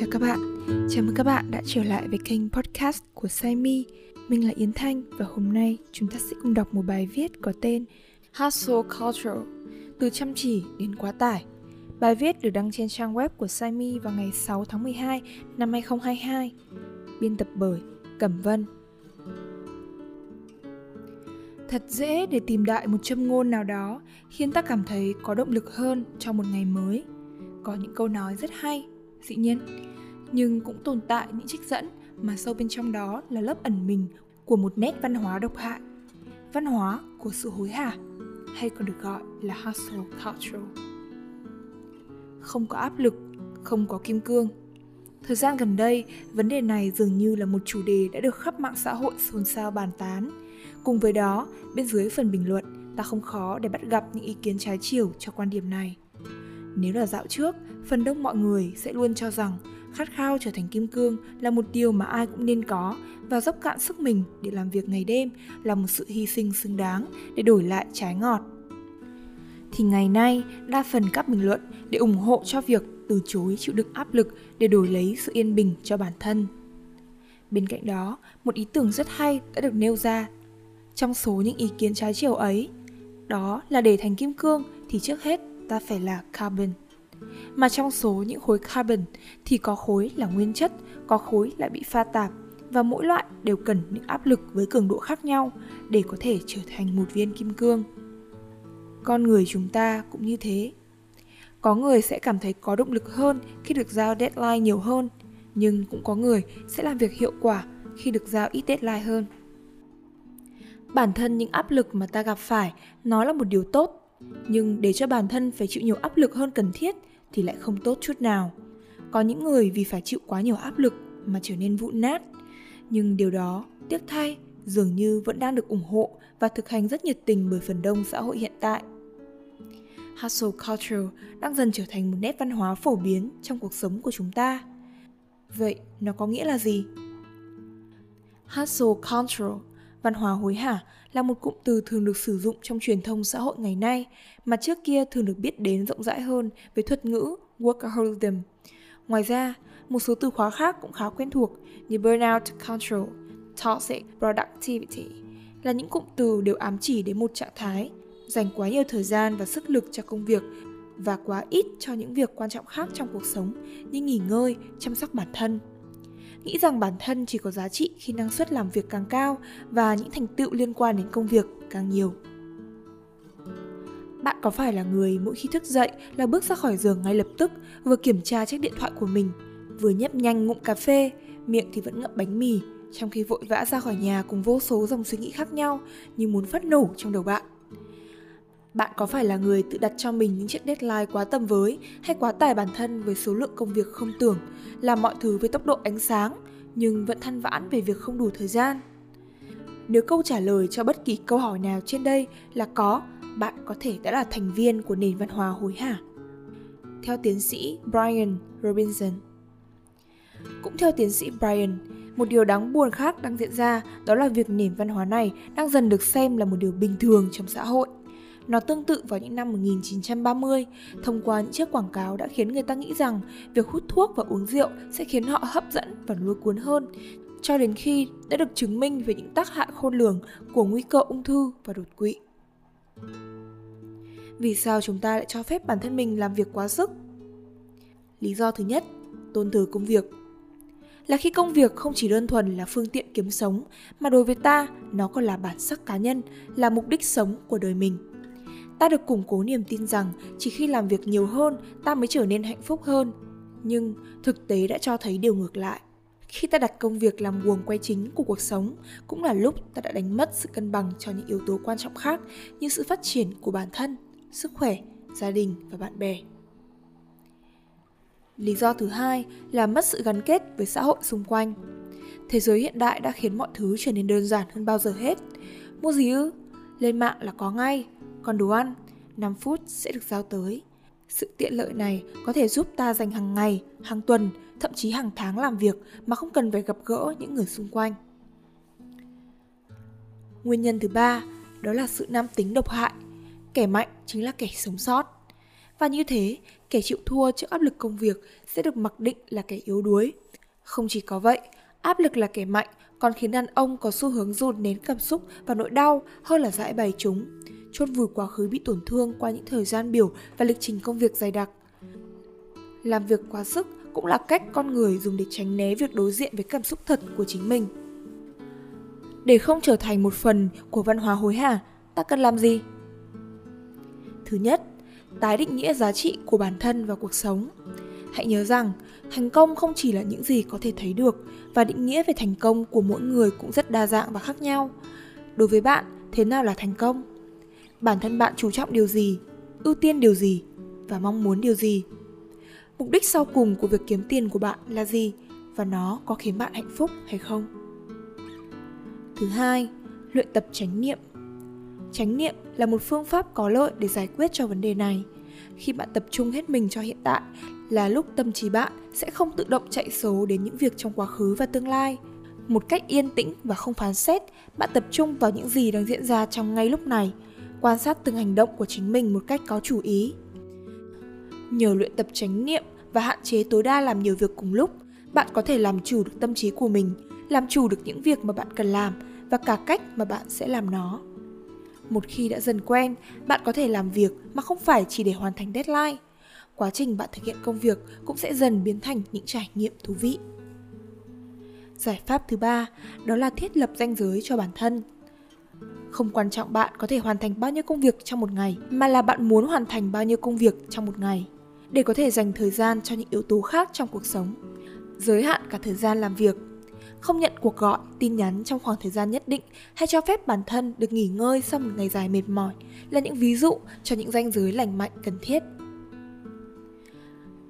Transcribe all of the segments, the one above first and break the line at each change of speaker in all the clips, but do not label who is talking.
chào các bạn. Chào mừng các bạn đã trở lại với kênh podcast của Saimi. Mình là Yến Thanh và hôm nay chúng ta sẽ cùng đọc một bài viết có tên Hustle Culture, từ chăm chỉ đến quá tải. Bài viết được đăng trên trang web của Saimi vào ngày 6 tháng 12 năm 2022. Biên tập bởi Cẩm Vân. Thật dễ để tìm đại một châm ngôn nào đó khiến ta cảm thấy có động lực hơn trong một ngày mới. Có những câu nói rất hay, dĩ nhiên, nhưng cũng tồn tại những trích dẫn mà sâu bên trong đó là lớp ẩn mình của một nét văn hóa độc hại. Văn hóa của sự hối hả, hay còn được gọi là hustle culture. Không có áp lực, không có kim cương. Thời gian gần đây, vấn đề này dường như là một chủ đề đã được khắp mạng xã hội xôn xao bàn tán. Cùng với đó, bên dưới phần bình luận, ta không khó để bắt gặp những ý kiến trái chiều cho quan điểm này. Nếu là dạo trước, phần đông mọi người sẽ luôn cho rằng khát khao trở thành kim cương là một điều mà ai cũng nên có và dốc cạn sức mình để làm việc ngày đêm là một sự hy sinh xứng đáng để đổi lại trái ngọt. Thì ngày nay, đa phần các bình luận để ủng hộ cho việc từ chối chịu đựng áp lực để đổi lấy sự yên bình cho bản thân. Bên cạnh đó, một ý tưởng rất hay đã được nêu ra. Trong số những ý kiến trái chiều ấy, đó là để thành kim cương thì trước hết ta phải là carbon. Mà trong số những khối carbon thì có khối là nguyên chất, có khối lại bị pha tạp và mỗi loại đều cần những áp lực với cường độ khác nhau để có thể trở thành một viên kim cương. Con người chúng ta cũng như thế. Có người sẽ cảm thấy có động lực hơn khi được giao deadline nhiều hơn, nhưng cũng có người sẽ làm việc hiệu quả khi được giao ít deadline hơn. Bản thân những áp lực mà ta gặp phải nó là một điều tốt nhưng để cho bản thân phải chịu nhiều áp lực hơn cần thiết thì lại không tốt chút nào. Có những người vì phải chịu quá nhiều áp lực mà trở nên vụn nát. Nhưng điều đó, tiếc thay, dường như vẫn đang được ủng hộ và thực hành rất nhiệt tình bởi phần đông xã hội hiện tại. Hustle culture đang dần trở thành một nét văn hóa phổ biến trong cuộc sống của chúng ta. Vậy nó có nghĩa là gì? Hustle culture văn hóa hối hả là một cụm từ thường được sử dụng trong truyền thông xã hội ngày nay mà trước kia thường được biết đến rộng rãi hơn với thuật ngữ workaholism. Ngoài ra, một số từ khóa khác cũng khá quen thuộc như burnout control, toxic productivity là những cụm từ đều ám chỉ đến một trạng thái dành quá nhiều thời gian và sức lực cho công việc và quá ít cho những việc quan trọng khác trong cuộc sống như nghỉ ngơi, chăm sóc bản thân nghĩ rằng bản thân chỉ có giá trị khi năng suất làm việc càng cao và những thành tựu liên quan đến công việc càng nhiều. Bạn có phải là người mỗi khi thức dậy là bước ra khỏi giường ngay lập tức vừa kiểm tra chiếc điện thoại của mình, vừa nhấp nhanh ngụm cà phê, miệng thì vẫn ngậm bánh mì, trong khi vội vã ra khỏi nhà cùng vô số dòng suy nghĩ khác nhau như muốn phát nổ trong đầu bạn? Bạn có phải là người tự đặt cho mình những chiếc deadline quá tầm với hay quá tải bản thân với số lượng công việc không tưởng, làm mọi thứ với tốc độ ánh sáng nhưng vẫn than vãn về việc không đủ thời gian? Nếu câu trả lời cho bất kỳ câu hỏi nào trên đây là có, bạn có thể đã là thành viên của nền văn hóa hối hả. Theo tiến sĩ Brian Robinson. Cũng theo tiến sĩ Brian, một điều đáng buồn khác đang diễn ra đó là việc nền văn hóa này đang dần được xem là một điều bình thường trong xã hội. Nó tương tự vào những năm 1930, thông qua những chiếc quảng cáo đã khiến người ta nghĩ rằng việc hút thuốc và uống rượu sẽ khiến họ hấp dẫn và lôi cuốn hơn, cho đến khi đã được chứng minh về những tác hại khôn lường của nguy cơ ung thư và đột quỵ. Vì sao chúng ta lại cho phép bản thân mình làm việc quá sức? Lý do thứ nhất, tôn thờ công việc là khi công việc không chỉ đơn thuần là phương tiện kiếm sống mà đối với ta nó còn là bản sắc cá nhân là mục đích sống của đời mình ta được củng cố niềm tin rằng chỉ khi làm việc nhiều hơn, ta mới trở nên hạnh phúc hơn. Nhưng thực tế đã cho thấy điều ngược lại. Khi ta đặt công việc làm guồng quay chính của cuộc sống, cũng là lúc ta đã đánh mất sự cân bằng cho những yếu tố quan trọng khác như sự phát triển của bản thân, sức khỏe, gia đình và bạn bè. Lý do thứ hai là mất sự gắn kết với xã hội xung quanh. Thế giới hiện đại đã khiến mọi thứ trở nên đơn giản hơn bao giờ hết. Mua gì ư? Lên mạng là có ngay còn đồ ăn, 5 phút sẽ được giao tới. Sự tiện lợi này có thể giúp ta dành hàng ngày, hàng tuần, thậm chí hàng tháng làm việc mà không cần phải gặp gỡ những người xung quanh. Nguyên nhân thứ ba đó là sự nam tính độc hại. Kẻ mạnh chính là kẻ sống sót. Và như thế, kẻ chịu thua trước áp lực công việc sẽ được mặc định là kẻ yếu đuối. Không chỉ có vậy, áp lực là kẻ mạnh còn khiến đàn ông có xu hướng dồn nén cảm xúc và nỗi đau hơn là giải bày chúng, chốt vùi quá khứ bị tổn thương qua những thời gian biểu và lịch trình công việc dày đặc. Làm việc quá sức cũng là cách con người dùng để tránh né việc đối diện với cảm xúc thật của chính mình. Để không trở thành một phần của văn hóa hối hả, ta cần làm gì? Thứ nhất, tái định nghĩa giá trị của bản thân và cuộc sống. Hãy nhớ rằng, thành công không chỉ là những gì có thể thấy được và định nghĩa về thành công của mỗi người cũng rất đa dạng và khác nhau. Đối với bạn, thế nào là thành công? Bản thân bạn chú trọng điều gì, ưu tiên điều gì và mong muốn điều gì? Mục đích sau cùng của việc kiếm tiền của bạn là gì và nó có khiến bạn hạnh phúc hay không? Thứ hai, luyện tập chánh niệm. Chánh niệm là một phương pháp có lợi để giải quyết cho vấn đề này. Khi bạn tập trung hết mình cho hiện tại là lúc tâm trí bạn sẽ không tự động chạy số đến những việc trong quá khứ và tương lai. Một cách yên tĩnh và không phán xét, bạn tập trung vào những gì đang diễn ra trong ngay lúc này, quan sát từng hành động của chính mình một cách có chủ ý. Nhờ luyện tập chánh niệm và hạn chế tối đa làm nhiều việc cùng lúc, bạn có thể làm chủ được tâm trí của mình, làm chủ được những việc mà bạn cần làm và cả cách mà bạn sẽ làm nó. Một khi đã dần quen, bạn có thể làm việc mà không phải chỉ để hoàn thành deadline. Quá trình bạn thực hiện công việc cũng sẽ dần biến thành những trải nghiệm thú vị. Giải pháp thứ ba đó là thiết lập ranh giới cho bản thân. Không quan trọng bạn có thể hoàn thành bao nhiêu công việc trong một ngày, mà là bạn muốn hoàn thành bao nhiêu công việc trong một ngày để có thể dành thời gian cho những yếu tố khác trong cuộc sống. Giới hạn cả thời gian làm việc không nhận cuộc gọi, tin nhắn trong khoảng thời gian nhất định hay cho phép bản thân được nghỉ ngơi sau một ngày dài mệt mỏi là những ví dụ cho những ranh giới lành mạnh cần thiết.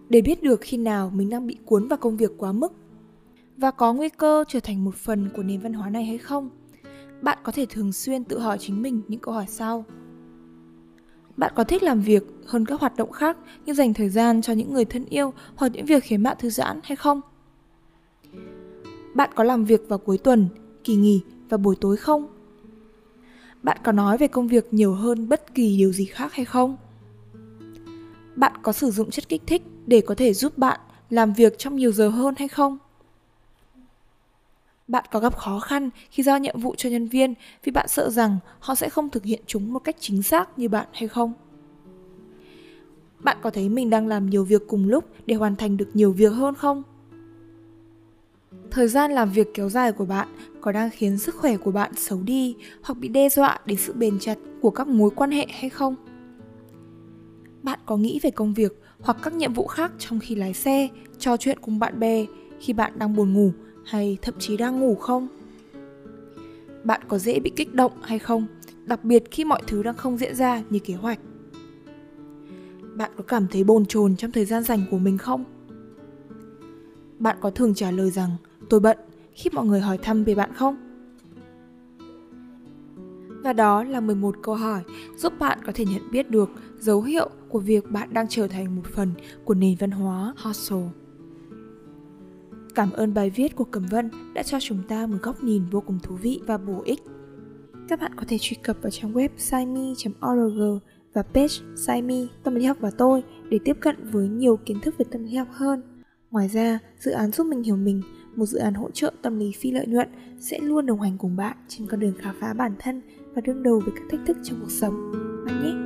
Để biết được khi nào mình đang bị cuốn vào công việc quá mức và có nguy cơ trở thành một phần của nền văn hóa này hay không, bạn có thể thường xuyên tự hỏi chính mình những câu hỏi sau. Bạn có thích làm việc hơn các hoạt động khác như dành thời gian cho những người thân yêu hoặc những việc khiến bạn thư giãn hay không? Bạn có làm việc vào cuối tuần, kỳ nghỉ và buổi tối không? Bạn có nói về công việc nhiều hơn bất kỳ điều gì khác hay không? Bạn có sử dụng chất kích thích để có thể giúp bạn làm việc trong nhiều giờ hơn hay không? Bạn có gặp khó khăn khi giao nhiệm vụ cho nhân viên vì bạn sợ rằng họ sẽ không thực hiện chúng một cách chính xác như bạn hay không? Bạn có thấy mình đang làm nhiều việc cùng lúc để hoàn thành được nhiều việc hơn không? Thời gian làm việc kéo dài của bạn có đang khiến sức khỏe của bạn xấu đi hoặc bị đe dọa đến sự bền chặt của các mối quan hệ hay không? Bạn có nghĩ về công việc hoặc các nhiệm vụ khác trong khi lái xe, trò chuyện cùng bạn bè khi bạn đang buồn ngủ hay thậm chí đang ngủ không? Bạn có dễ bị kích động hay không, đặc biệt khi mọi thứ đang không diễn ra như kế hoạch? Bạn có cảm thấy bồn chồn trong thời gian rảnh của mình không? Bạn có thường trả lời rằng tôi bận khi mọi người hỏi thăm về bạn không? Và đó là 11 câu hỏi giúp bạn có thể nhận biết được dấu hiệu của việc bạn đang trở thành một phần của nền văn hóa hustle. Cảm ơn bài viết của Cẩm Vân đã cho chúng ta một góc nhìn vô cùng thú vị và bổ ích. Các bạn có thể truy cập vào trang web saimi.org và page Saimi Tâm lý học và tôi để tiếp cận với nhiều kiến thức về tâm lý học hơn. Ngoài ra, dự án giúp mình hiểu mình, một dự án hỗ trợ tâm lý phi lợi nhuận sẽ luôn đồng hành cùng bạn trên con đường khám phá bản thân và đương đầu với các thách thức trong cuộc sống. Bạn nhé!